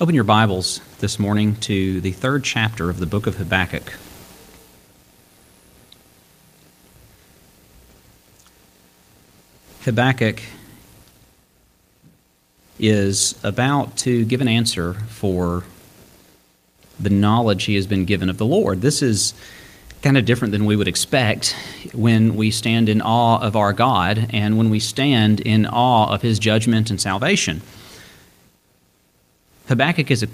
Open your Bibles this morning to the third chapter of the book of Habakkuk. Habakkuk is about to give an answer for the knowledge he has been given of the Lord. This is kind of different than we would expect when we stand in awe of our God and when we stand in awe of his judgment and salvation. Habakkuk is an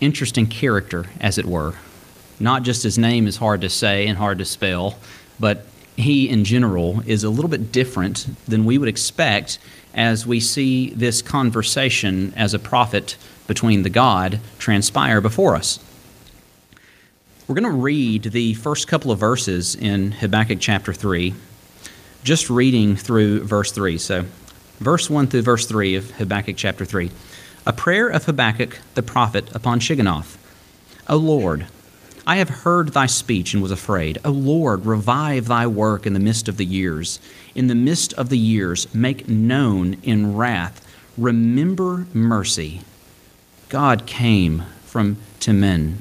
interesting character, as it were. Not just his name is hard to say and hard to spell, but he in general is a little bit different than we would expect as we see this conversation as a prophet between the God transpire before us. We're going to read the first couple of verses in Habakkuk chapter 3, just reading through verse 3. So, verse 1 through verse 3 of Habakkuk chapter 3. A prayer of Habakkuk the prophet upon Shigionoth. O Lord, I have heard thy speech and was afraid. O Lord, revive thy work in the midst of the years. In the midst of the years, make known in wrath. Remember mercy. God came from Teman,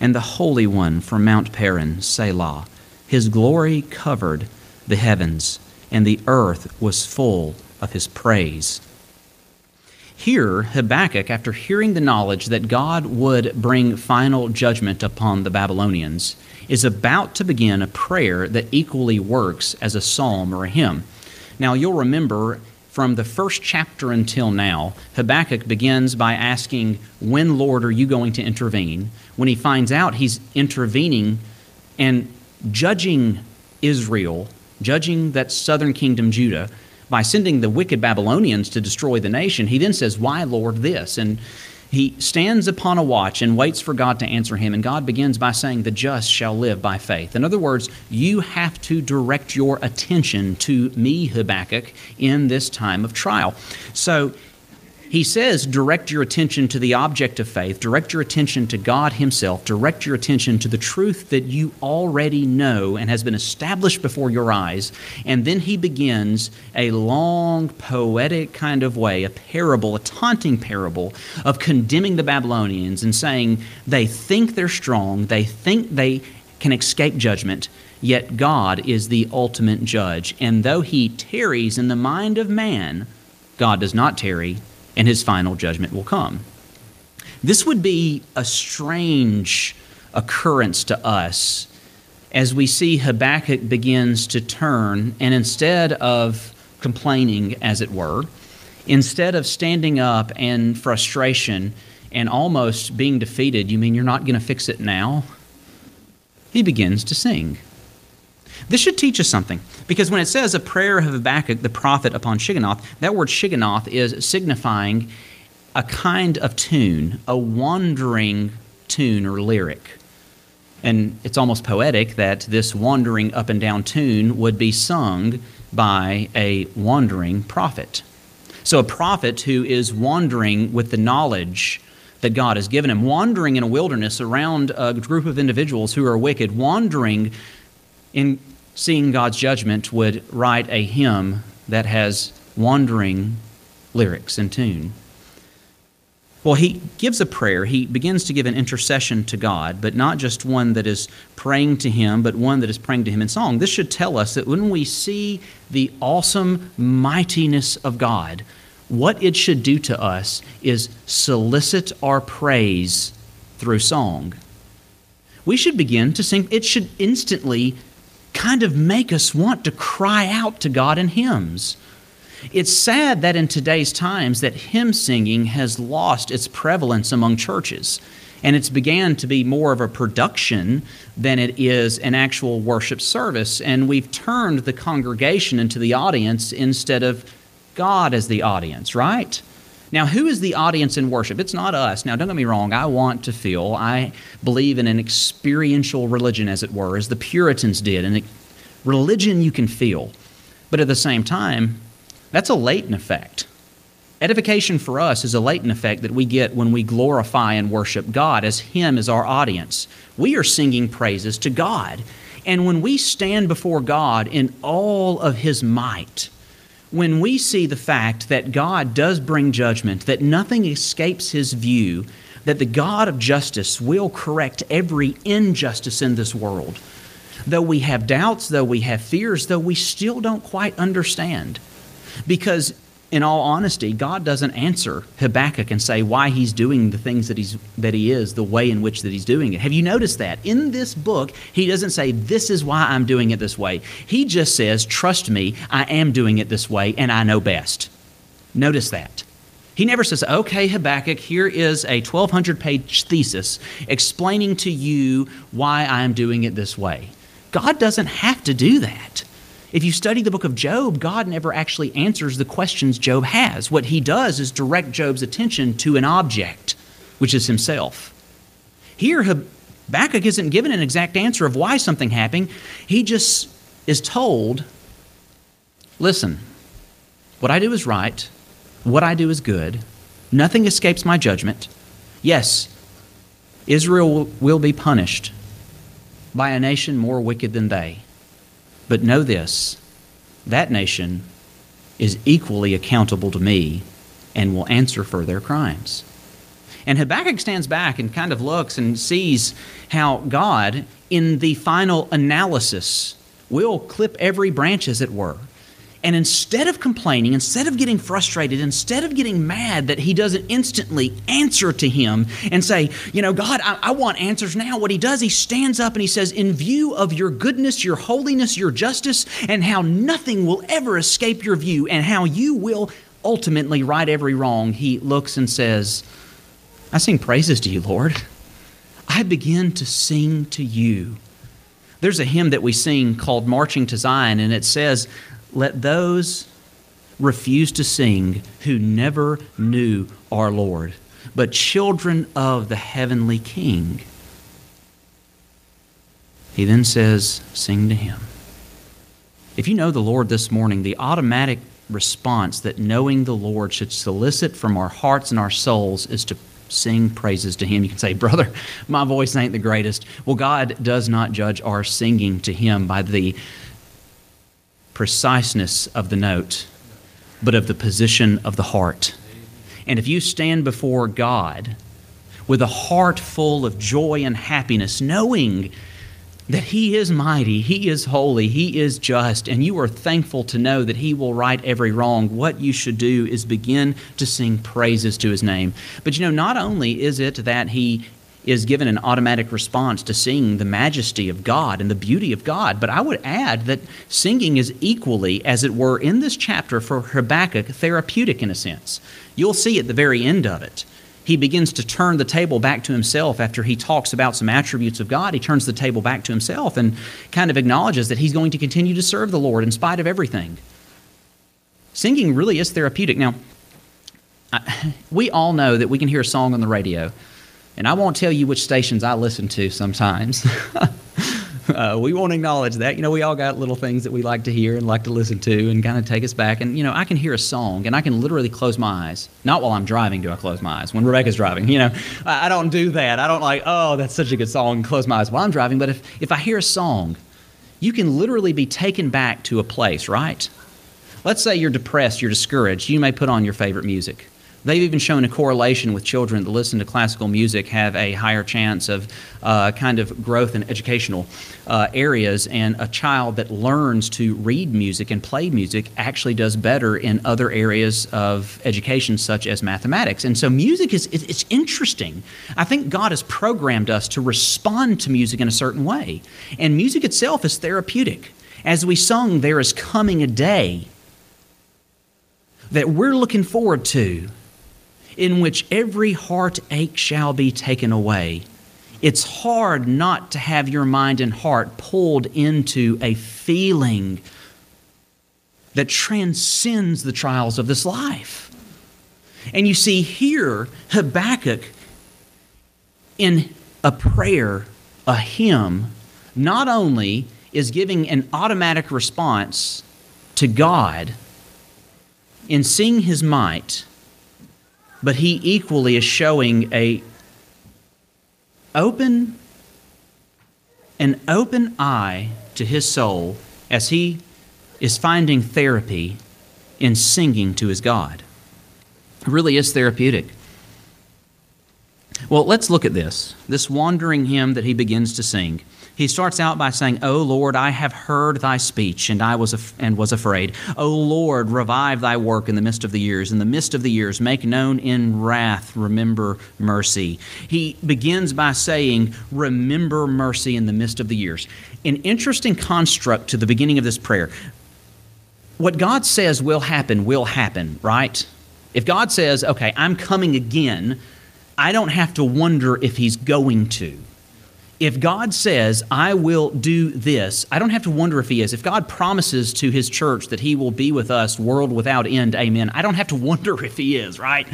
and the Holy One from Mount Paran, Selah. His glory covered the heavens, and the earth was full of his praise. Here, Habakkuk, after hearing the knowledge that God would bring final judgment upon the Babylonians, is about to begin a prayer that equally works as a psalm or a hymn. Now, you'll remember from the first chapter until now, Habakkuk begins by asking, When, Lord, are you going to intervene? When he finds out he's intervening and judging Israel, judging that southern kingdom, Judah, by sending the wicked Babylonians to destroy the nation, he then says, Why, Lord, this? And he stands upon a watch and waits for God to answer him. And God begins by saying, The just shall live by faith. In other words, you have to direct your attention to me, Habakkuk, in this time of trial. So he says, direct your attention to the object of faith, direct your attention to God Himself, direct your attention to the truth that you already know and has been established before your eyes. And then he begins a long, poetic kind of way, a parable, a taunting parable of condemning the Babylonians and saying they think they're strong, they think they can escape judgment. Yet God is the ultimate judge. And though he tarries in the mind of man, God does not tarry and his final judgment will come. This would be a strange occurrence to us as we see Habakkuk begins to turn, and instead of complaining, as it were, instead of standing up in frustration and almost being defeated, you mean you're not going to fix it now? He begins to sing. This should teach us something. Because when it says a prayer of Habakkuk, the prophet, upon Shigionoth, that word Shigionoth is signifying a kind of tune, a wandering tune or lyric. And it's almost poetic that this wandering up and down tune would be sung by a wandering prophet. So, a prophet who is wandering with the knowledge that God has given him, wandering in a wilderness around a group of individuals who are wicked, wandering in seeing God's judgment, would write a hymn that has wandering lyrics and tune. Well, he gives a prayer. He begins to give an intercession to God, but not just one that is praying to Him, but one that is praying to Him in song. This should tell us that when we see the awesome mightiness of God, what it should do to us is solicit our praise through song. We should begin to sing. It should instantly kind of make us want to cry out to God in hymns. It's sad that in today's times that hymn singing has lost its prevalence among churches and it's began to be more of a production than it is an actual worship service and we've turned the congregation into the audience instead of God as the audience, right? Now, who is the audience in worship? It's not us. Now, don't get me wrong. I want to feel, I believe in an experiential religion, as it were, as the Puritans did. And religion you can feel. But at the same time, that's a latent effect. Edification for us is a latent effect that we get when we glorify and worship God as Him as our audience. We are singing praises to God. And when we stand before God in all of His might, when we see the fact that God does bring judgment, that nothing escapes his view, that the God of justice will correct every injustice in this world, though we have doubts, though we have fears, though we still don't quite understand. Because in all honesty, God doesn't answer Habakkuk and say why he's doing the things that he's that he is, the way in which that he's doing it. Have you noticed that? In this book, he doesn't say this is why I'm doing it this way. He just says, "Trust me, I am doing it this way and I know best." Notice that. He never says, "Okay, Habakkuk, here is a 1200-page thesis explaining to you why I am doing it this way." God doesn't have to do that. If you study the book of Job, God never actually answers the questions Job has. What he does is direct Job's attention to an object, which is himself. Here, Habakkuk isn't given an exact answer of why something happened. He just is told listen, what I do is right, what I do is good, nothing escapes my judgment. Yes, Israel will be punished by a nation more wicked than they. But know this that nation is equally accountable to me and will answer for their crimes. And Habakkuk stands back and kind of looks and sees how God, in the final analysis, will clip every branch, as it were, and instead of complaining, instead of getting frustrated, instead of getting mad that he doesn't instantly answer to him and say, You know, God, I, I, want answers now, what he does, he stands up and he says, In view of your goodness, your holiness, your justice, and how nothing will ever escape your view, and how you will ultimately right every wrong, he looks and says, I sing praises to you, Lord. I begin to sing to you. There's a hymn that we sing called Marching to Zion, and it says, let those refuse to sing who never knew our Lord, but children of the heavenly King. He then says, Sing to him. If you know the Lord this morning, the automatic response that knowing the Lord should solicit from our hearts and our souls is to sing praises to Him. You can say, Brother, my voice ain't the greatest. Well, God does not judge our singing to Him by the preciseness of the note, but of the position of the heart. And if you stand before God with a heart full of joy and happiness, knowing that He is mighty, He is holy, He is just, and you are thankful to know that He will right every wrong, what you should do is begin to sing praises to His name. But you know, not only is it that He is given an automatic response to seeing the majesty of God and the beauty of God. But I would add that singing is equally, as it were, in this chapter for Habakkuk, therapeutic in a sense. You'll see at the very end of it. He begins to turn the table back to himself after he talks about some attributes of God. He turns the table back to himself and kind of acknowledges that he's going to continue to serve the Lord in spite of everything. Singing really is therapeutic. Now, we all know that we can hear a song on the radio and I won't tell you which stations I listen to sometimes. uh, we won't acknowledge that. You know, we all got little things that we like to hear and like to listen to and kind of take us back. And, you know, I can hear a song and I can literally close my eyes. Not while I'm driving do I close my eyes. When Rebecca's driving, you know, I, I don't do that. I don't like, oh, that's such a good song close my eyes while I'm driving. But if, if I hear a song, you can literally be taken back to a place, right? Let's say you're depressed, you're discouraged. You may put on your favorite music. They've even shown a correlation with children that listen to classical music have a higher chance of uh, kind of growth in educational uh, areas, and a child that learns to read music and play music actually does better in other areas of education, such as mathematics. And so, music is it's interesting. I think God has programmed us to respond to music in a certain way, and music itself is therapeutic. As we sung, "There is coming a day." That we're looking forward to in which every heartache shall be taken away. It's hard not to have your mind and heart pulled into a feeling that transcends the trials of this life. And you see here, Habakkuk, in a prayer, a hymn, not only is giving an automatic response to God in seeing his might, but he equally is showing a open an open eye to his soul as he is finding therapy in singing to his God. It really is therapeutic. Well, let's look at this this wandering hymn that he begins to sing. He starts out by saying, O Lord, I have heard thy speech, and I was af- and was afraid. O Lord, revive thy work in the midst of the years. In the midst of the years, make known in wrath, remember mercy. He begins by saying, Remember mercy in the midst of the years. An interesting construct to the beginning of this prayer. What God says will happen, will happen, right? If God says, Okay, I'm coming again, I don't have to wonder if He's going to if God says, I will do this, I don't have to wonder if He is. If God promises to His church that He will be with us, world without end, amen, I don't have to wonder if He is, right?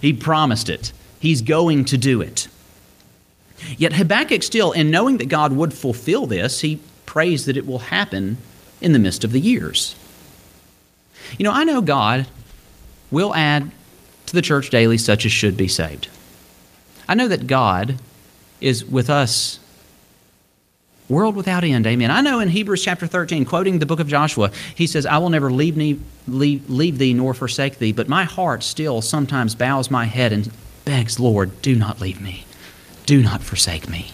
He promised it. He's going to do it. Yet Habakkuk still, in knowing that God would fulfill this, he prays that it will happen in the midst of the years. You know, I know God will add to the church daily such as should be saved. I know that God is with us world without end. Amen. I know in Hebrews chapter 13, quoting the book of Joshua, he says, I will never leave, leave, leave thee nor forsake thee, but my heart still sometimes bows my head and begs, Lord, do not leave me. Do not forsake me.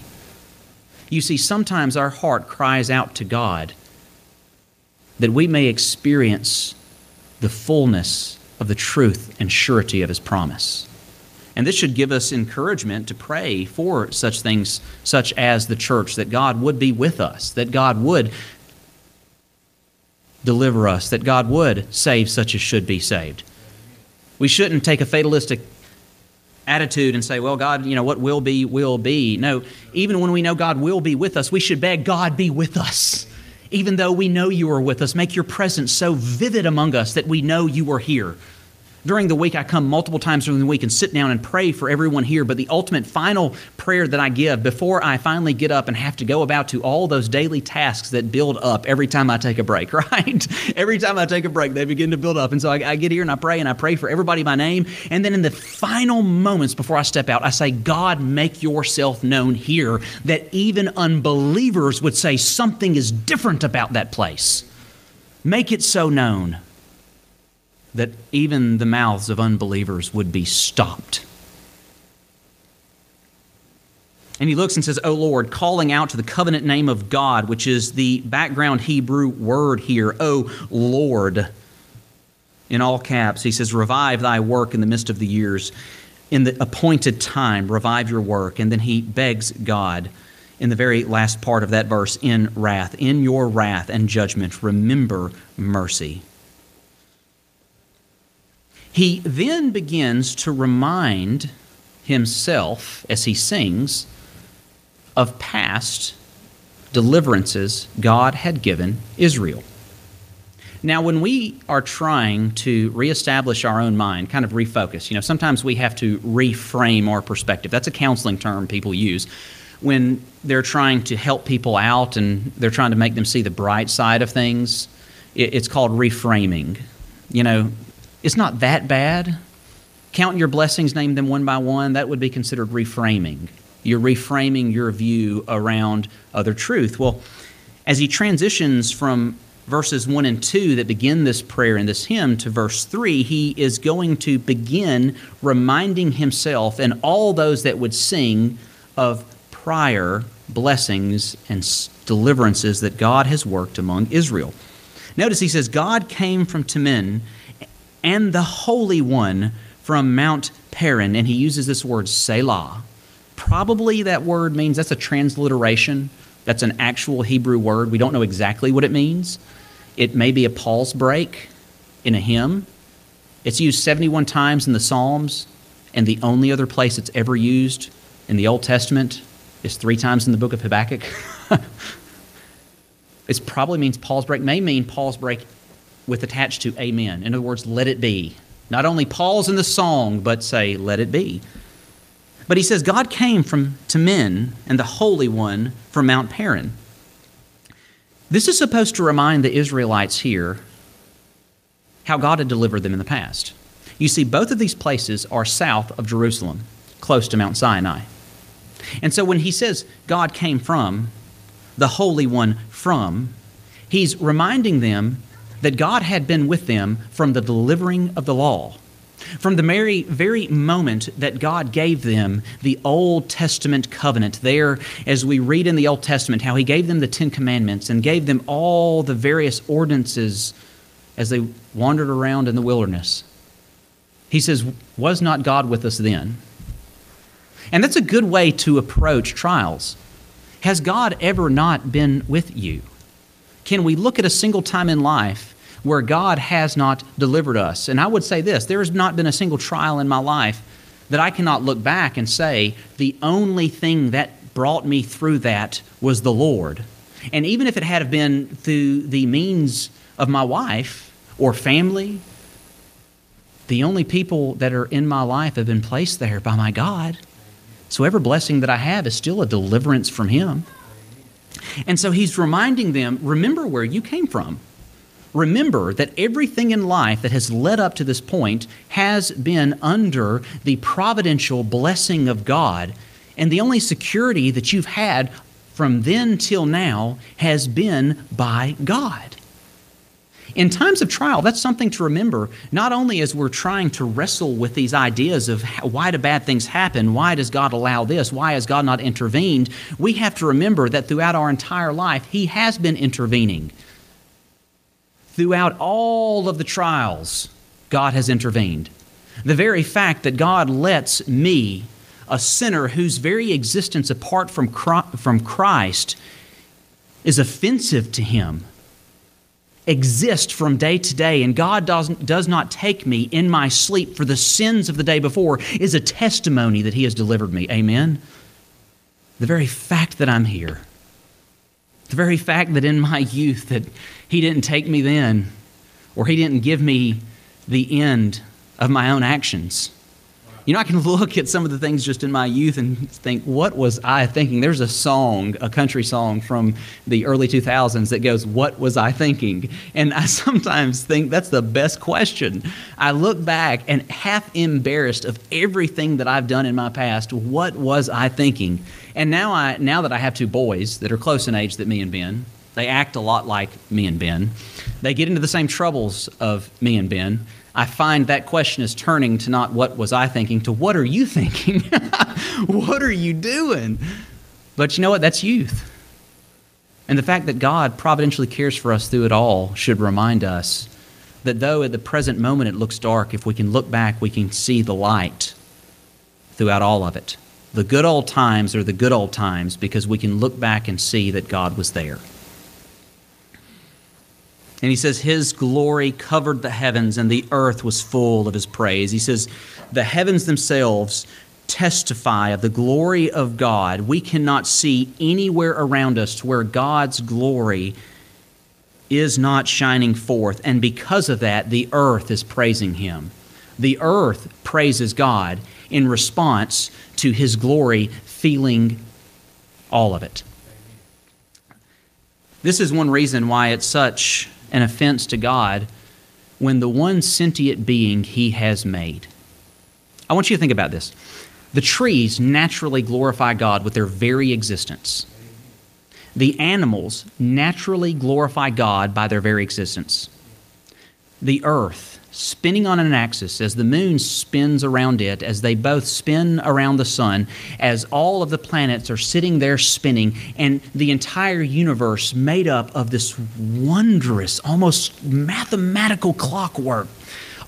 You see, sometimes our heart cries out to God that we may experience the fullness of the truth and surety of his promise. And this should give us encouragement to pray for such things, such as the church, that God would be with us, that God would deliver us, that God would save such as should be saved. We shouldn't take a fatalistic attitude and say, well, God, you know, what will be, will be. No, even when we know God will be with us, we should beg, God, be with us. Even though we know you are with us, make your presence so vivid among us that we know you are here during the week, I come multiple times during the week and sit down and pray for everyone here. But the ultimate final prayer that I give before I finally get up and have to go about to all those daily tasks that build up every time I take a break, right? every time I take a break, they begin to build up. And so I, I get here and I pray and I pray for everybody by name. And then in the final moments before I step out, I say, God, make yourself known here that even unbelievers would say something is different about that place. Make it so known that even the mouths of unbelievers would be stopped. And he looks and says, O Lord, calling out to the covenant name of God, which is the background Hebrew word here, O Lord. In all caps, he says, Revive thy work in the midst of the years. In the appointed time, revive your work. And then he begs God in the very last part of that verse, in wrath, in your wrath and judgment, remember mercy. He then begins to remind himself as he sings of past deliverances God had given Israel. Now, when we are trying to reestablish our own mind, kind of refocus, you know, sometimes we have to reframe our perspective. That's a counseling term people use when they're trying to help people out and they're trying to make them see the bright side of things. It's called reframing. You know, it's not that bad. Count your blessings, name them one by one. That would be considered reframing. You're reframing your view around other truth. Well, as he transitions from verses 1 and 2 that begin this prayer and this hymn to verse 3, he is going to begin reminding himself and all those that would sing of prior blessings and deliverances that God has worked among Israel. Notice he says, God came from Teman and the Holy One from Mount Paran. And he uses this word Selah. Probably that word means that's a transliteration. That's an actual Hebrew word. We don't know exactly what it means. It may be a pause break in a hymn. It's used 71 times in the Psalms, and the only other place it's ever used in the Old Testament is three times in the book of Habakkuk. it probably means pause break, may mean pause break with attached to amen. In other words, let it be. Not only pause in the song, but say, let it be. But he says, God came from Teman and the Holy One from Mount Paran. This is supposed to remind the Israelites here how God had delivered them in the past. You see, both of these places are south of Jerusalem, close to Mount Sinai. And so when he says God came from, the Holy One from, he's reminding them that God had been with them from the delivering of the law. From the very, very moment that God gave them the Old Testament covenant, there, as we read in the Old Testament, how He gave them the Ten Commandments and gave them all the various ordinances as they wandered around in the wilderness. He says, Was not God with us then? And that's a good way to approach trials. Has God ever not been with you? Can we look at a single time in life where God has not delivered us? And I would say this there has not been a single trial in my life that I cannot look back and say, the only thing that brought me through that was the Lord. And even if it had been through the means of my wife or family, the only people that are in my life have been placed there by my God. So every blessing that I have is still a deliverance from Him. And so He's reminding them remember where you came from. Remember that everything in life that has led up to this point has been under the providential blessing of God. And the only security that you've had from then till now has been by God. In times of trial, that's something to remember, not only as we're trying to wrestle with these ideas of why do bad things happen? Why does God allow this? Why has God not intervened? We have to remember that throughout our entire life, He has been intervening. Throughout all of the trials, God has intervened. The very fact that God lets me, a sinner whose very existence apart from Christ is offensive to Him, exist from day to day, and God does, does not take me in my sleep for the sins of the day before, is a testimony that He has delivered me. Amen? The very fact that I'm here, the very fact that in my youth that He didn't take me then, or He didn't give me the end of my own actions you know, I can look at some of the things just in my youth and think, what was I thinking? There's a song, a country song from the early 2000s that goes, What was I thinking? And I sometimes think that's the best question. I look back and half embarrassed of everything that I've done in my past, what was I thinking? And now I now that I have two boys that are close in age that me and Ben, they act a lot like me and Ben. They get into the same troubles of me and Ben. I find that question is turning to not what was I thinking, to what are you thinking? what are you doing? But you know what? That's youth. And the fact that God providentially cares for us through it all should remind us that though at the present moment it looks dark, if we can look back, we can see the light throughout all of it. The good old times are the good old times because we can look back and see that God was there. And he says, His glory covered the heavens, and the earth was full of His praise. He says, The heavens themselves testify of the glory of God. We cannot see anywhere around us where God's glory is not shining forth. And because of that, the earth is praising Him. The earth praises God in response to His glory feeling all of it. This is one reason why it's such an offense to God when the one sentient being He has made. I want you to think about this. The trees naturally glorify God with their very existence. The animals naturally glorify God by their very existence. The earth spinning on an axis as the moon spins around it, as they both spin around the sun, as all of the planets are sitting there spinning, and the entire universe made up of this wondrous, almost mathematical clockwork,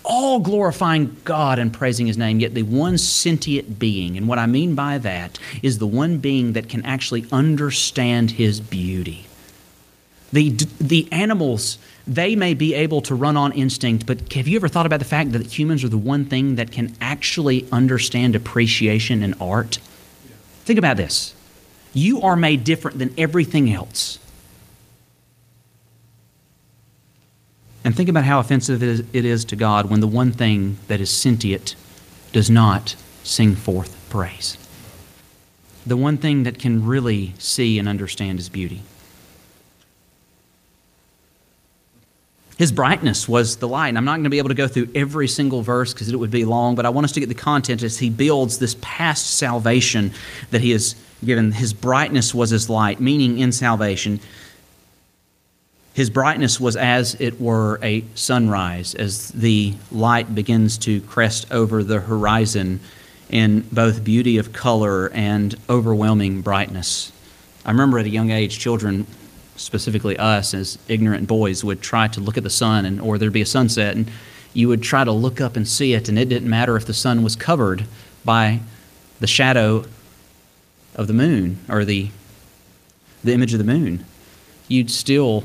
all glorifying God and praising His name, yet the one sentient being, and what I mean by that is the one being that can actually understand His beauty. The, the animals they may be able to run on instinct, but have you ever thought about the fact that humans are the one thing that can actually understand appreciation and art? Think about this. You are made different than everything else. And think about how offensive it is to God when the one thing that is sentient does not sing forth praise. The one thing that can really see and understand His beauty. His brightness was the light. And I'm not going to be able to go through every single verse because it would be long, but I want us to get the content as he builds this past salvation that he has given. His brightness was his light, meaning in salvation. His brightness was as it were a sunrise, as the light begins to crest over the horizon in both beauty of color and overwhelming brightness. I remember at a young age, children, specifically us as ignorant boys, would try to look at the sun, and, or there'd be a sunset, and you would try to look up and see it, and it didn't matter if the sun was covered by the shadow of the moon or the, the image of the moon. You'd still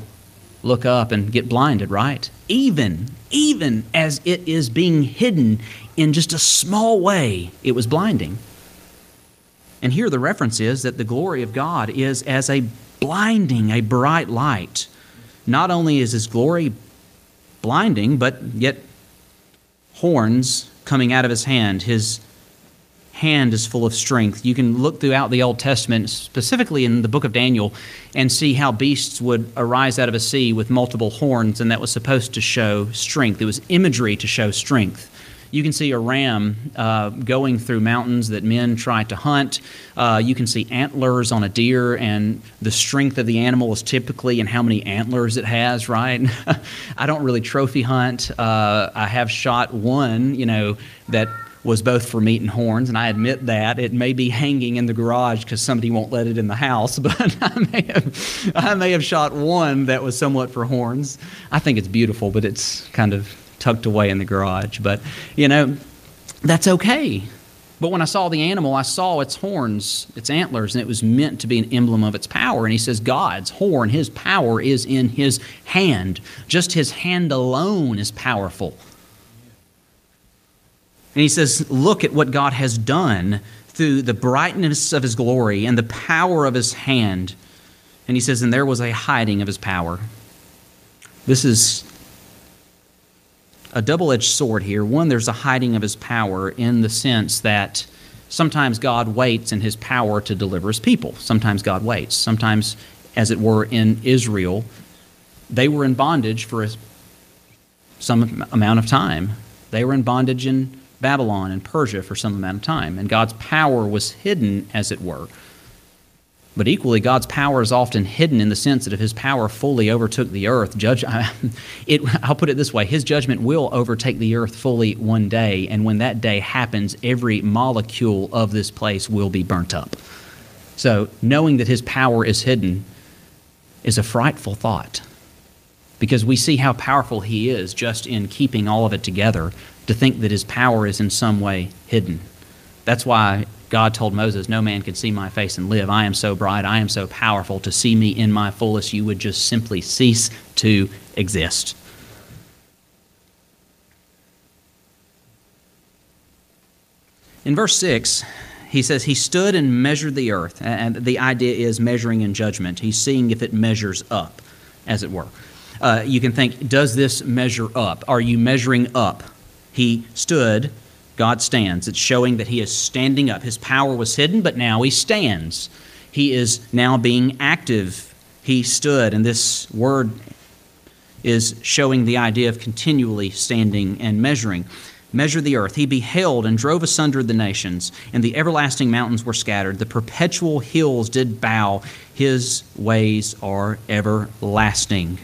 look up and get blinded, right? Even, even as it is being hidden in just a small way, it was blinding. And here the reference is that the glory of God is as a blinding, a bright light. Not only is His glory blinding, but yet horns coming out of His hand, His hand is full of strength. You can look throughout the Old Testament, specifically in the book of Daniel, and see how beasts would arise out of a sea with multiple horns, and that was supposed to show strength. It was imagery to show strength. You can see a ram uh, going through mountains that men try to hunt. Uh, you can see antlers on a deer, and the strength of the animal is typically in how many antlers it has, right? I don't really trophy hunt. Uh, I have shot one, you know, that was both for meat and horns, and I admit that it may be hanging in the garage because somebody won't let it in the house. But I may have, I may have shot one that was somewhat for horns. I think it's beautiful, but it's kind of tucked away in the garage. But you know, that's okay. But when I saw the animal, I saw its horns, its antlers, and it was meant to be an emblem of its power. And he says, God's horn, his power is in his hand. Just his hand alone is powerful. And he says, Look at what God has done through the brightness of his glory and the power of his hand. And he says, And there was a hiding of his power. This is a double edged sword here. One, there's a hiding of his power in the sense that sometimes God waits in his power to deliver his people. Sometimes God waits. Sometimes, as it were, in Israel, they were in bondage for some amount of time. They were in bondage in Babylon and Persia for some amount of time, and God's power was hidden, as it were. But equally, God's power is often hidden in the sense that if His power fully overtook the earth, judge, it, I'll put it this way His judgment will overtake the earth fully one day, and when that day happens, every molecule of this place will be burnt up. So, knowing that His power is hidden is a frightful thought because we see how powerful He is just in keeping all of it together to think that his power is in some way hidden. That's why God told Moses, No man can see my face and live. I am so bright, I am so powerful. To see me in my fullest, you would just simply cease to exist. In verse 6, he says, He stood and measured the earth. And the idea is measuring in judgment. He's seeing if it measures up, as it were. Uh, you can think, Does this measure up? Are you measuring up? He stood, God stands. It's showing that he is standing up. His power was hidden, but now he stands. He is now being active. He stood, and this word is showing the idea of continually standing and measuring. Measure the earth. He beheld and drove asunder the nations, and the everlasting mountains were scattered. The perpetual hills did bow. His ways are everlasting.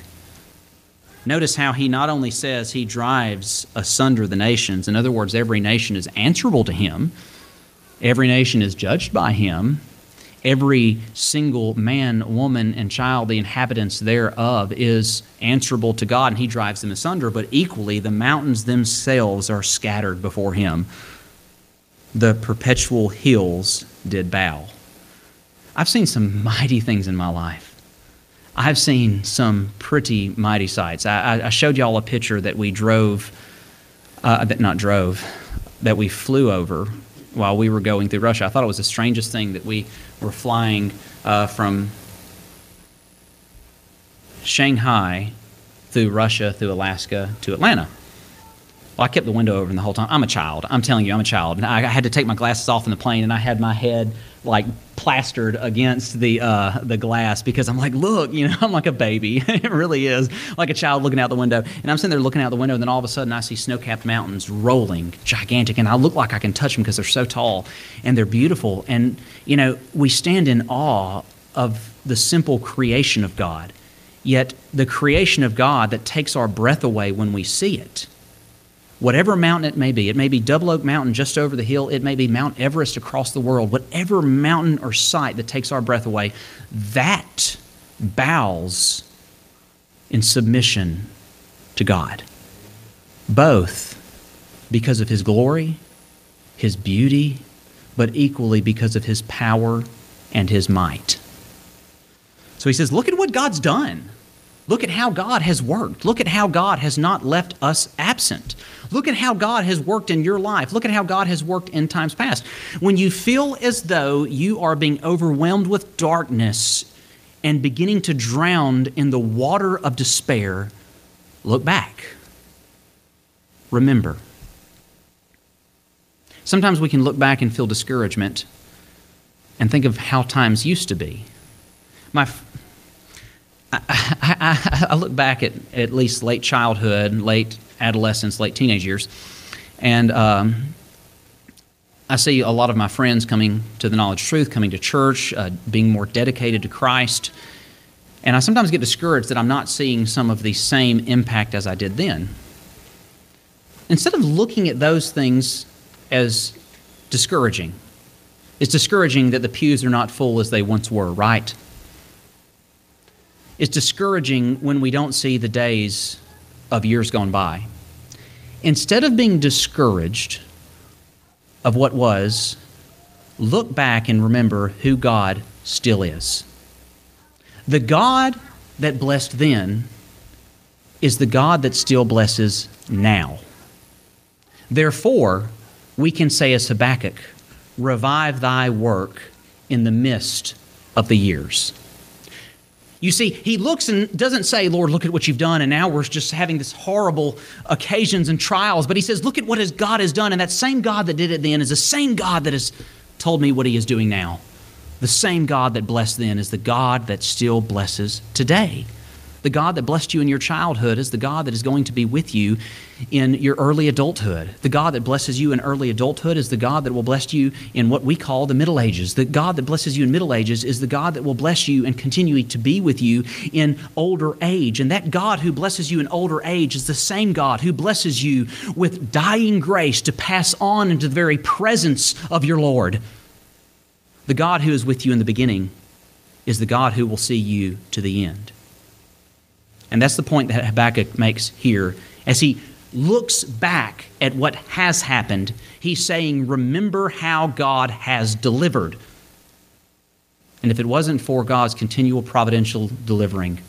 Notice how he not only says he drives asunder the nations, in other words, every nation is answerable to him, every nation is judged by him, every single man, woman, and child, the inhabitants thereof, is answerable to God, and he drives them asunder, but equally the mountains themselves are scattered before him. The perpetual hills did bow. I've seen some mighty things in my life. I've seen some pretty mighty sights. I, I showed y'all a picture that we drove, uh, that not drove, that we flew over while we were going through Russia. I thought it was the strangest thing that we were flying uh, from Shanghai through Russia, through Alaska to Atlanta. Well, I kept the window open the whole time. I'm a child. I'm telling you, I'm a child. And I had to take my glasses off in the plane, and I had my head like plastered against the uh, the glass because I'm like, look, you know, I'm like a baby. it really is like a child looking out the window, and I'm sitting there looking out the window, and then all of a sudden I see snow-capped mountains rolling, gigantic, and I look like I can touch them because they're so tall and they're beautiful. And you know, we stand in awe of the simple creation of God yet the creation of God that takes our breath away when we see it. Whatever mountain it may be, it may be Double Oak Mountain just over the hill, it may be Mount Everest across the world, whatever mountain or sight that takes our breath away, that bows in submission to God. Both because of His glory, His beauty, but equally because of His power and His might. So he says, Look at what God's done. Look at how God has worked. Look at how God has not left us absent. Look at how God has worked in your life. Look at how God has worked in times past. When you feel as though you are being overwhelmed with darkness and beginning to drown in the water of despair, look back. Remember. Sometimes we can look back and feel discouragement and think of how times used to be. My I, I, I, look back at at least late childhood, late adolescence, late teenage years, and um, I see a lot of my friends coming to the knowledge of truth, coming to church, uh, being more dedicated to Christ. And I sometimes get discouraged that I'm not seeing some of the same impact as I did then. Instead of looking at those things as discouraging, it's discouraging that the pews are not full as they once were, right? It's discouraging when we don't see the days of years gone by. Instead of being discouraged of what was, look back and remember who God still is. The God that blessed then is the God that still blesses now. Therefore, we can say as Habakkuk, revive thy work in the midst of the years. You see, he looks and doesn't say, Lord, look at what you've done, and now we're just having this horrible occasions and trials. But he says, look at what his God has done, and that same God that did it then is the same God that has told me what he is doing now. The same God that blessed then is the God that still blesses today. The God that blessed you in your childhood is the God that is going to be with you in your early adulthood. The God that blesses you in early adulthood is the God that will bless you in what we call the Middle Ages. The God that blesses you in Middle Ages is the God that will bless you and continue to be with you in older age. And that God who blesses you in older age is the same God who blesses you with dying grace to pass on into the very presence of your Lord. The God who is with you in the beginning is the God who will see you to the end. And that's the point that Habakkuk makes here. As he looks back at what has happened, he's saying, Remember how God has delivered. And if it wasn't for God's continual providential delivering,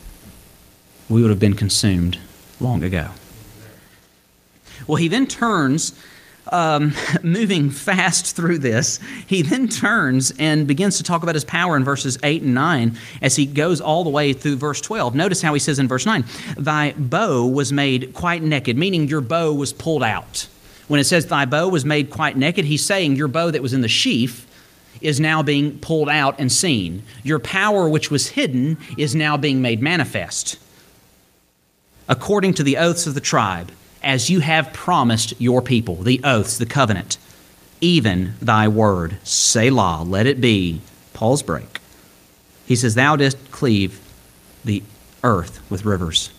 we would have been consumed long ago. Well, he then turns um, moving fast through this, he then turns and begins to talk about his power in verses 8 and 9 as he goes all the way through verse 12. Notice how he says in verse 9, Thy bow was made quite naked, meaning your bow was pulled out. When it says thy bow was made quite naked, he's saying your bow that was in the sheath is now being pulled out and seen. Your power, which was hidden, is now being made manifest. According to the oaths of the tribe, as you have promised your people, the oaths, the covenant, even thy word. Selah, let it be. pause break. He says, Thou didst cleave the earth with rivers.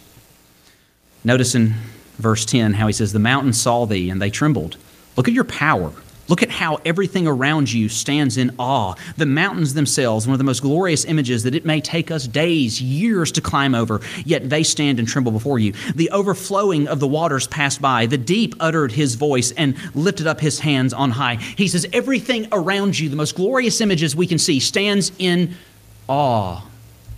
Notice in verse 10 how he says, The mountains saw thee and they trembled. Look at your power. Look at how everything around you stands in awe. The mountains themselves, one of the most glorious images that it may take us days, years to climb over, yet they stand and tremble before you. The overflowing of the waters passed by. The deep uttered his voice and lifted up his hands on high. He says, Everything around you, the most glorious images we can see, stands in awe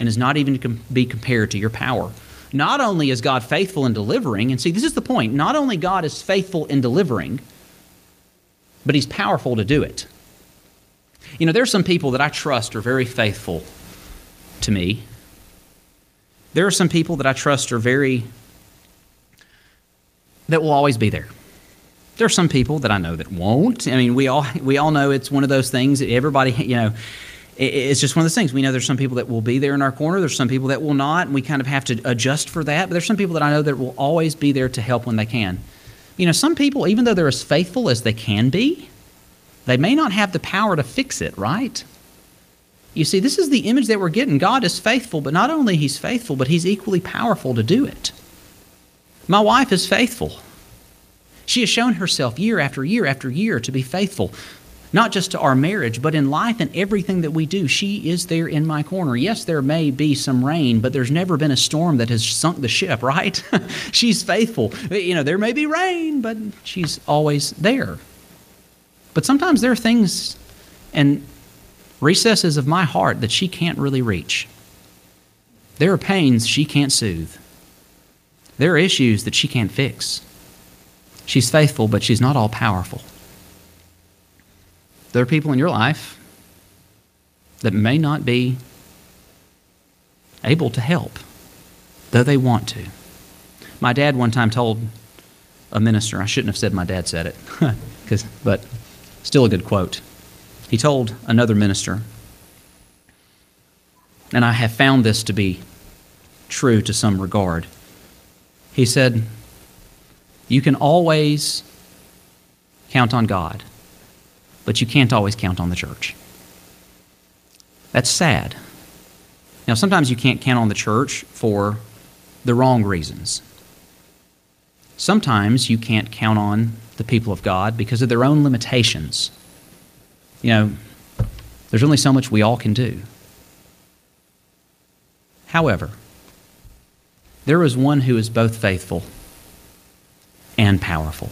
and is not even to be compared to your power. Not only is God faithful in delivering, and see, this is the point, not only God is faithful in delivering, but he's powerful to do it. You know, there are some people that I trust are very faithful to me. There are some people that I trust are very, that will always be there. There are some people that I know that won't. I mean, we all, we all know it's one of those things. that Everybody, you know, it's just one of those things. We know there's some people that will be there in our corner. There's some people that will not, and we kind of have to adjust for that. But there's some people that I know that will always be there to help when they can. You know, some people, even though they're as faithful as they can be, they may not have the power to fix it, right? You see, this is the image that we're getting. God is faithful, but not only he's faithful, but he's equally powerful to do it. My wife is faithful. She has shown herself year after year after year to be faithful, not just to our marriage, but in life and everything that we do. She is there in my corner. Yes, there may be some rain, but there's never been a storm that has sunk the ship, right? she's faithful. You know, there may be rain, but she's always there. But sometimes there are things and recesses of my heart that she can't really reach. There are pains she can't soothe. There are issues that she can't fix. She's faithful, but she's not all powerful. There are people in your life that may not be able to help, though they want to. My dad one time told a minister, I shouldn't have said my dad said it, but still a good quote. He told another minister, and I have found this to be true to some regard. He said, You can always count on God, but you can't always count on the church. That's sad. Now, sometimes you can't count on the church for the wrong reasons. Sometimes you can't count on the people of God because of their own limitations you know, there's only so much we all can do. However, there is one who is both faithful and powerful.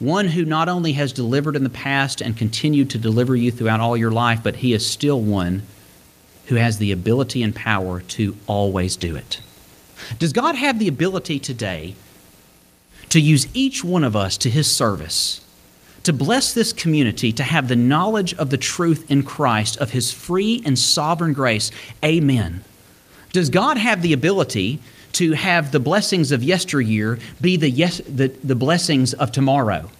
One who not only has delivered in the past and continued to deliver you throughout all your life, but he is still one who has the ability and power to always do it. Does God have the ability today to use each one of us to his service? to bless this community to have the knowledge of the truth in Christ, of His free and sovereign grace. Amen. Does God have the ability to have the blessings of yesteryear be the, yes, the, the blessings of tomorrow?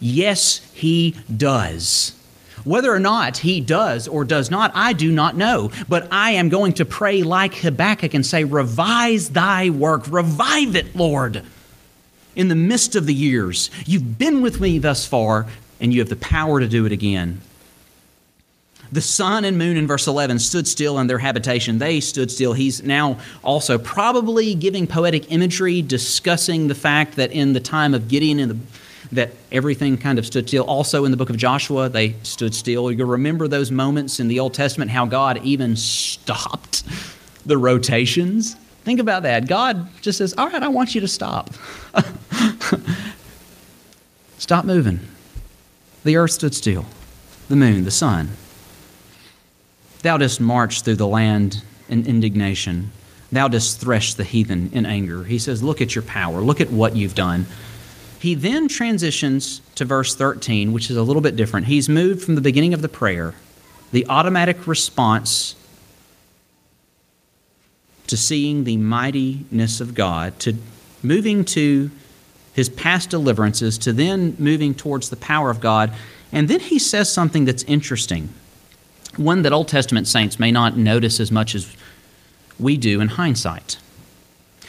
Yes, He does. Whether or not he does or does not, I do not know. But I am going to pray like Habakkuk and say, Revise thy work, revive it, Lord in the midst of the years. You've been with me thus far, and you have the power to do it again. The sun and moon in verse 11 stood still in their habitation. They stood still. He's now also probably giving poetic imagery, discussing the fact that in the time of Gideon, the, that everything kind of stood still. Also in the book of Joshua, they stood still. You'll remember those moments in the Old Testament how God even stopped the rotations Think about that. God just says, All right, I want you to stop. stop moving. The earth stood still, the moon, the sun. Thou dost march through the land in indignation. Thou dost thresh the heathen in anger. He says, Look at your power. Look at what you've done. He then transitions to verse 13, which is a little bit different. He's moved from the beginning of the prayer, the automatic response to seeing the mightiness of God, to moving to his past deliverances, to then moving towards the power of God. And then he says something that's interesting, one that Old Testament saints may not notice as much as we do in hindsight.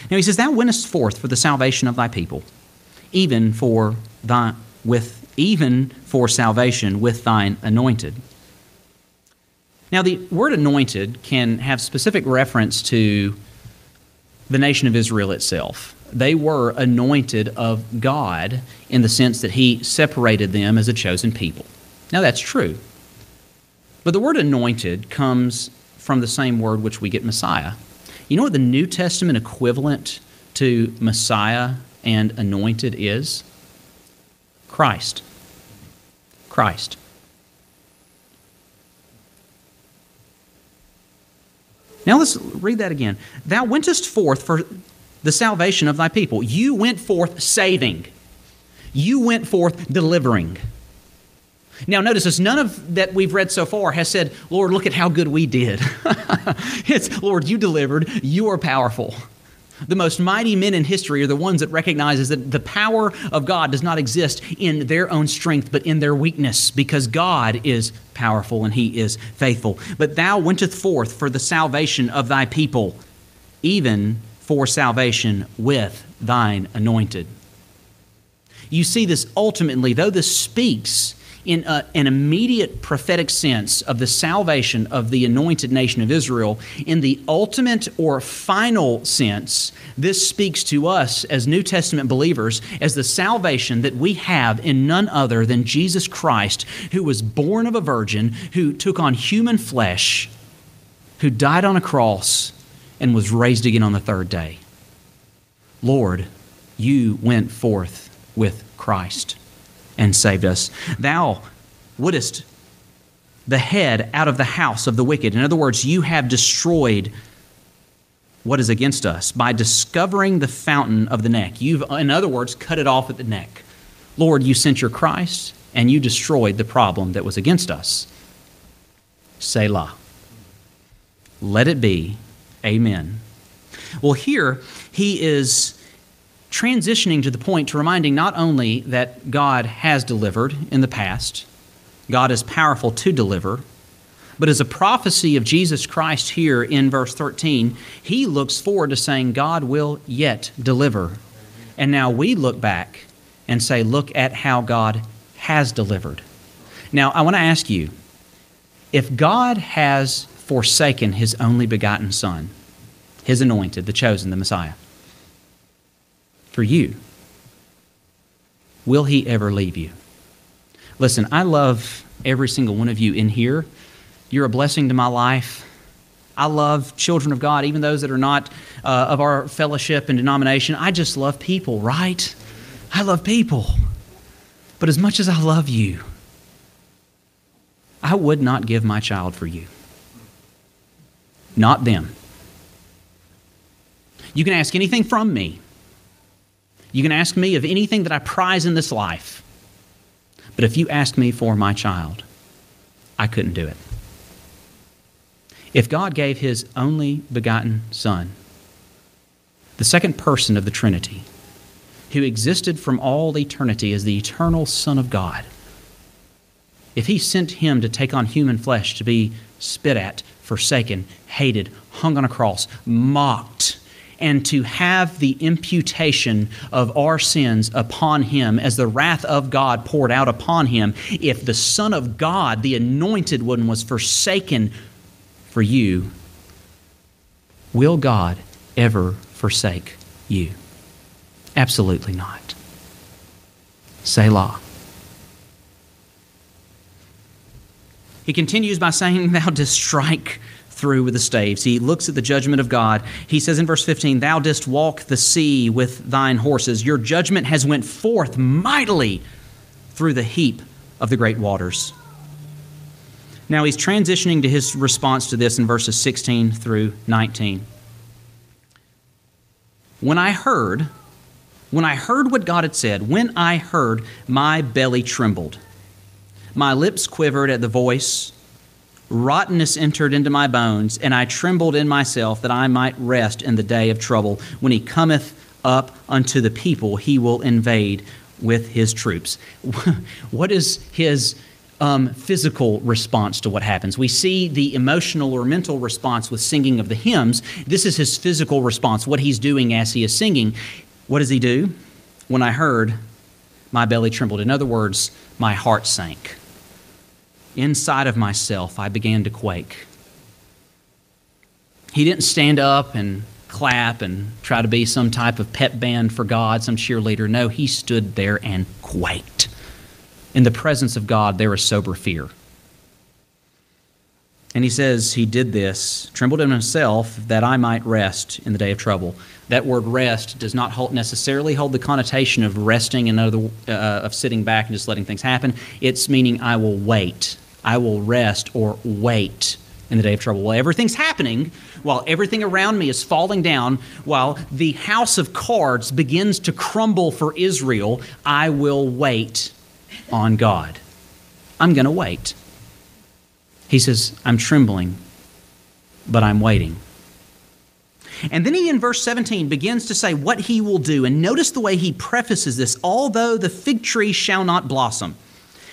Now he says, Thou wentest forth for the salvation of thy people, even for thy with even for salvation with thine anointed. Now, the word anointed can have specific reference to the nation of Israel itself. They were anointed of God in the sense that He separated them as a chosen people. Now, that's true. But the word anointed comes from the same word which we get Messiah. You know what the New Testament equivalent to Messiah and anointed is? Christ. Christ. Now let's read that again. Thou wentest forth for the salvation of thy people. You went forth saving. You went forth delivering. Now, notice this none of that we've read so far has said, Lord, look at how good we did. it's, Lord, you delivered. You are powerful. The most mighty men in history are the ones that recognizes that the power of God does not exist in their own strength, but in their weakness, because God is powerful and he is faithful. But thou wentest forth for the salvation of thy people, even for salvation with thine anointed. You see this ultimately, though this speaks in a, an immediate prophetic sense of the salvation of the anointed nation of Israel, in the ultimate or final sense, this speaks to us as New Testament believers as the salvation that we have in none other than Jesus Christ, who was born of a virgin, who took on human flesh, who died on a cross, and was raised again on the third day. Lord, you went forth with Christ and saved us. Thou wouldest the head out of the house of the wicked. In other words, you have destroyed what is against us by discovering the fountain of the neck. You've, in other words, cut it off at the neck. Lord, you sent your Christ and you destroyed the problem that was against us. Selah. Let it be. Amen. Well, here he is transitioning to the point to reminding not only that God has delivered in the past, God is powerful to deliver, but as a prophecy of Jesus Christ here in verse 13, he looks forward to saying, God will yet deliver. And now we look back and say, look at how God has delivered. Now, I want to ask you if God has forsaken his only begotten Son, his anointed, the chosen, the Messiah, for you. Will he ever leave you? Listen, I love every single one of you in here. You're a blessing to my life. I love children of God, even those that are not uh, of our fellowship and denomination. I just love people, right? I love people. But as much as I love you, I would not give my child for you. Not them. You can ask anything from me. You can ask me of anything that I prize in this life. But if you ask me for my child, I couldn't do it. If God gave his only begotten Son, the second person of the Trinity, who existed from all eternity as the eternal Son of God, if he sent him to take on human flesh, to be spit at, forsaken, hated, hung on a cross, mocked, and to have the imputation of our sins upon him as the wrath of God poured out upon him, if the Son of God, the anointed one, was forsaken for you, will God ever forsake you? Absolutely not. Selah. He continues by saying, Thou didst strike through with the staves. He looks at the judgment of God. He says in verse 15, Thou didst walk the sea with thine horses. Your judgment has went forth mightily through the heap of the great waters. Now he's transitioning to his response to this in verses 16 through 19. When I heard, when I heard what God had said, when I heard, my belly trembled. My lips quivered at the voice rottenness entered into my bones, and I trembled in myself that I might rest in the day of trouble. When he cometh up unto the people, he will invade with his troops. what is his um, physical response to what happens? We see the emotional or mental response with singing of the hymns. This is his physical response, what he's doing as he is singing. What does he do? When I heard, my belly trembled. In other words, my heart sank inside of myself, I began to quake. He didn't stand up and clap and try to be some type of pep band for God, some cheerleader. No, he stood there and quaked. In the presence of God, there is sober fear. And he says he did this, trembled in himself, that I might rest in the day of trouble. That word rest does not hold, necessarily hold the connotation of resting and other, uh, of sitting back and just letting things happen. It's meaning I will wait. I will rest or wait in the day of trouble. While everything's happening, while everything around me is falling down, while the house of cards begins to crumble for Israel, I will wait on God. I'm going to wait. He says, I'm trembling, but I'm waiting. And then he, in verse 17, begins to say what he will do. And notice the way he prefaces this although the fig tree shall not blossom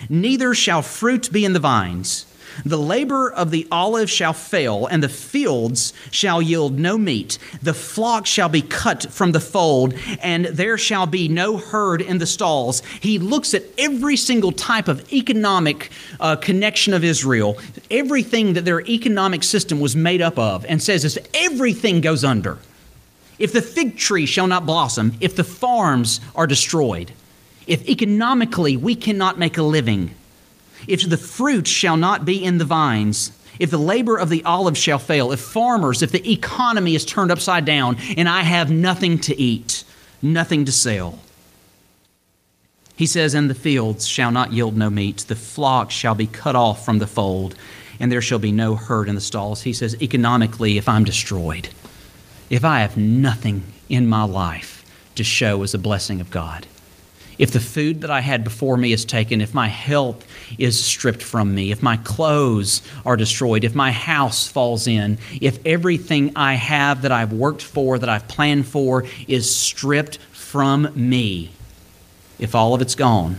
neither shall fruit be in the vines, The labor of the olive shall fail, and the fields shall yield no meat. The flock shall be cut from the fold, and there shall be no herd in the stalls. He looks at every single type of economic uh, connection of Israel, everything that their economic system was made up of, and says, if everything goes under, if the fig tree shall not blossom, if the farms are destroyed, if economically we cannot make a living, if the fruit shall not be in the vines, if the labor of the olive shall fail, if farmers, if the economy is turned upside down, and I have nothing to eat, nothing to sell. He says, And the fields shall not yield no meat, the flock shall be cut off from the fold, and there shall be no herd in the stalls. He says, Economically, if I'm destroyed, if I have nothing in my life to show as a blessing of God, if the food that I had before me is taken, if my health is stripped from me, if my clothes are destroyed, if my house falls in, if everything I have that I've worked for, that I've planned for, is stripped from me, if all of it's gone,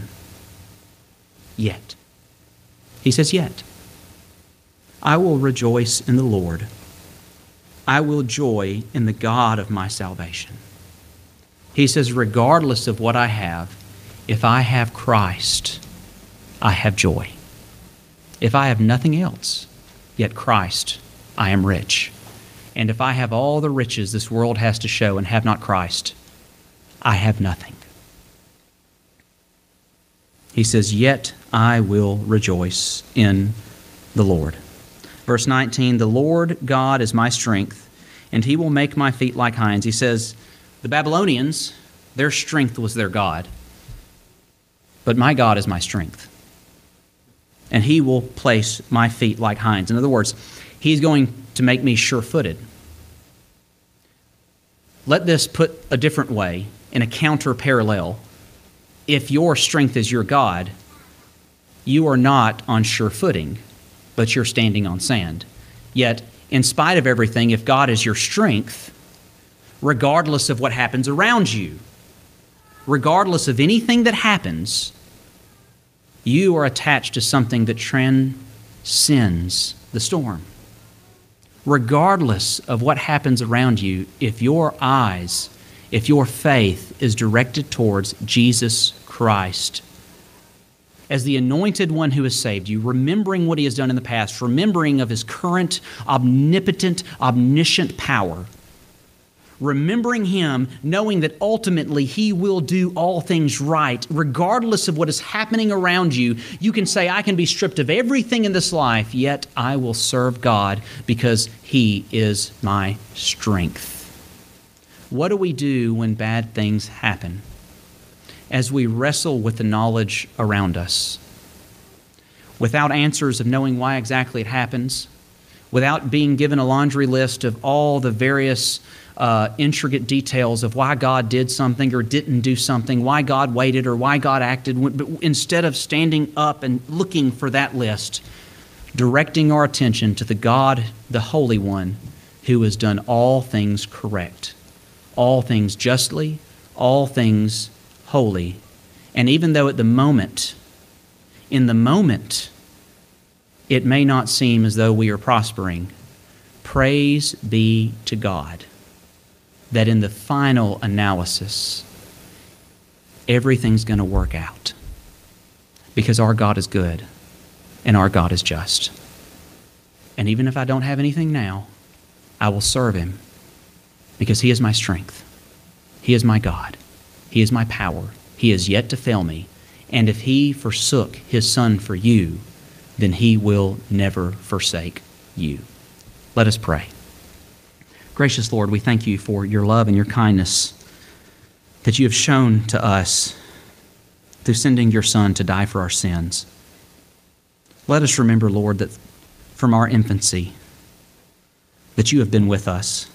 yet. He says, Yet. I will rejoice in the Lord. I will joy in the God of my salvation. He says, regardless of what I have, if I have Christ, I have joy. If I have nothing else, yet Christ, I am rich. And if I have all the riches this world has to show and have not Christ, I have nothing. He says, Yet I will rejoice in the Lord. Verse 19 The Lord God is my strength, and he will make my feet like hinds. He says, The Babylonians, their strength was their God. But my God is my strength. And he will place my feet like hinds. In other words, he's going to make me sure footed. Let this put a different way, in a counter parallel. If your strength is your God, you are not on sure footing, but you're standing on sand. Yet, in spite of everything, if God is your strength, regardless of what happens around you, regardless of anything that happens, you are attached to something that transcends the storm. Regardless of what happens around you, if your eyes, if your faith is directed towards Jesus Christ, as the anointed one who has saved you, remembering what he has done in the past, remembering of his current omnipotent, omniscient power, remembering Him, knowing that ultimately He will do all things right, regardless of what is happening around you, you can say, I can be stripped of everything in this life, yet I will serve God because He is my strength. What do we do when bad things happen? As we wrestle with the knowledge around us, without answers of knowing why exactly it happens, without being given a laundry list of all the various uh, intricate details of why God did something or didn't do something, why God waited or why God acted, but instead of standing up and looking for that list, directing our attention to the God, the Holy One, who has done all things correct, all things justly, all things holy. And even though at the moment, in the moment, it may not seem as though we are prospering, praise be to God that in the final analysis, everything's going to work out because our God is good and our God is just. And even if I don't have anything now, I will serve Him because He is my strength. He is my God. He is my power. He is yet to fail me. And if He forsook His Son for you, then He will never forsake you. Let us pray. Gracious Lord, we thank you for your love and your kindness that you have shown to us through sending your Son to die for our sins. Let us remember, Lord, that from our infancy, that you have been with us.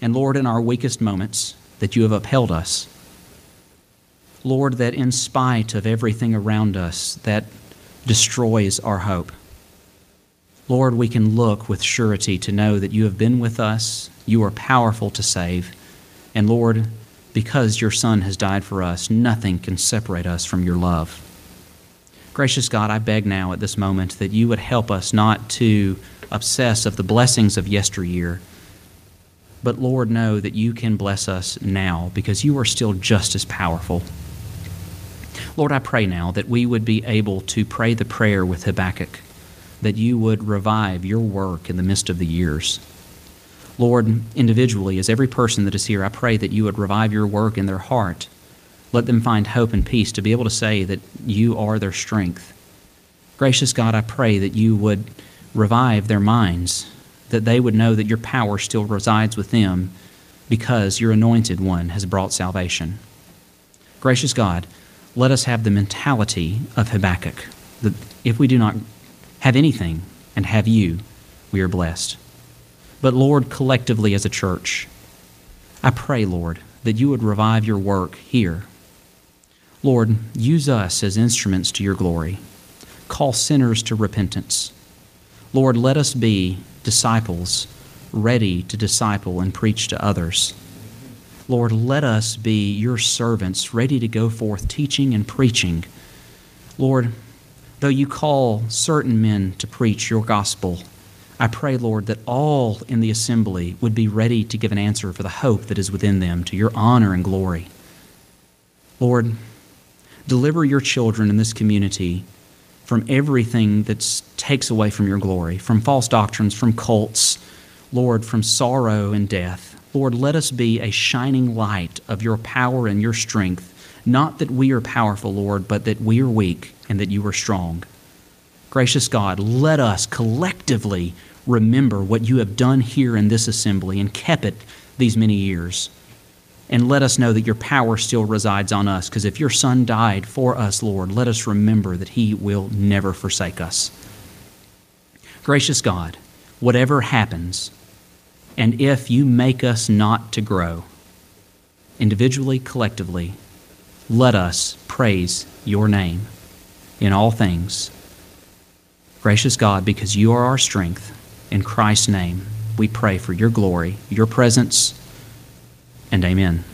And Lord, in our weakest moments, that you have upheld us. Lord, that in spite of everything around us that destroys our hope, Lord, we can look with surety to know that you have been with us, you are powerful to save, and Lord, because your Son has died for us, nothing can separate us from your love. Gracious God, I beg now at this moment that you would help us not to obsess of the blessings of yesteryear, but Lord, know that you can bless us now because you are still just as powerful. Lord, I pray now that we would be able to pray the prayer with Habakkuk, that you would revive your work in the midst of the years. Lord, individually, as every person that is here, I pray that you would revive your work in their heart. Let them find hope and peace to be able to say that you are their strength. Gracious God, I pray that you would revive their minds, that they would know that your power still resides with them because your anointed one has brought salvation. Gracious God, let us have the mentality of Habakkuk that if we do not have anything and have you, we are blessed. But Lord, collectively as a church, I pray, Lord, that you would revive your work here. Lord, use us as instruments to your glory. Call sinners to repentance. Lord, let us be disciples ready to disciple and preach to others. Lord, let us be your servants ready to go forth teaching and preaching. Lord, though you call certain men to preach your gospel, I pray, Lord, that all in the assembly would be ready to give an answer for the hope that is within them to your honor and glory. Lord, deliver your children in this community from everything that takes away from your glory, from false doctrines, from cults, Lord, from sorrow and death. Lord, let us be a shining light of your power and your strength. Not that we are powerful, Lord, but that we are weak and that you are strong. Gracious God, let us collectively remember what you have done here in this assembly and kept it these many years. And let us know that your power still resides on us, because if your Son died for us, Lord, let us remember that he will never forsake us. Gracious God, whatever happens, and if you make us not to grow, individually, collectively, let us praise your name in all things. Gracious God, because you are our strength, in Christ's name, we pray for your glory, your presence, and amen.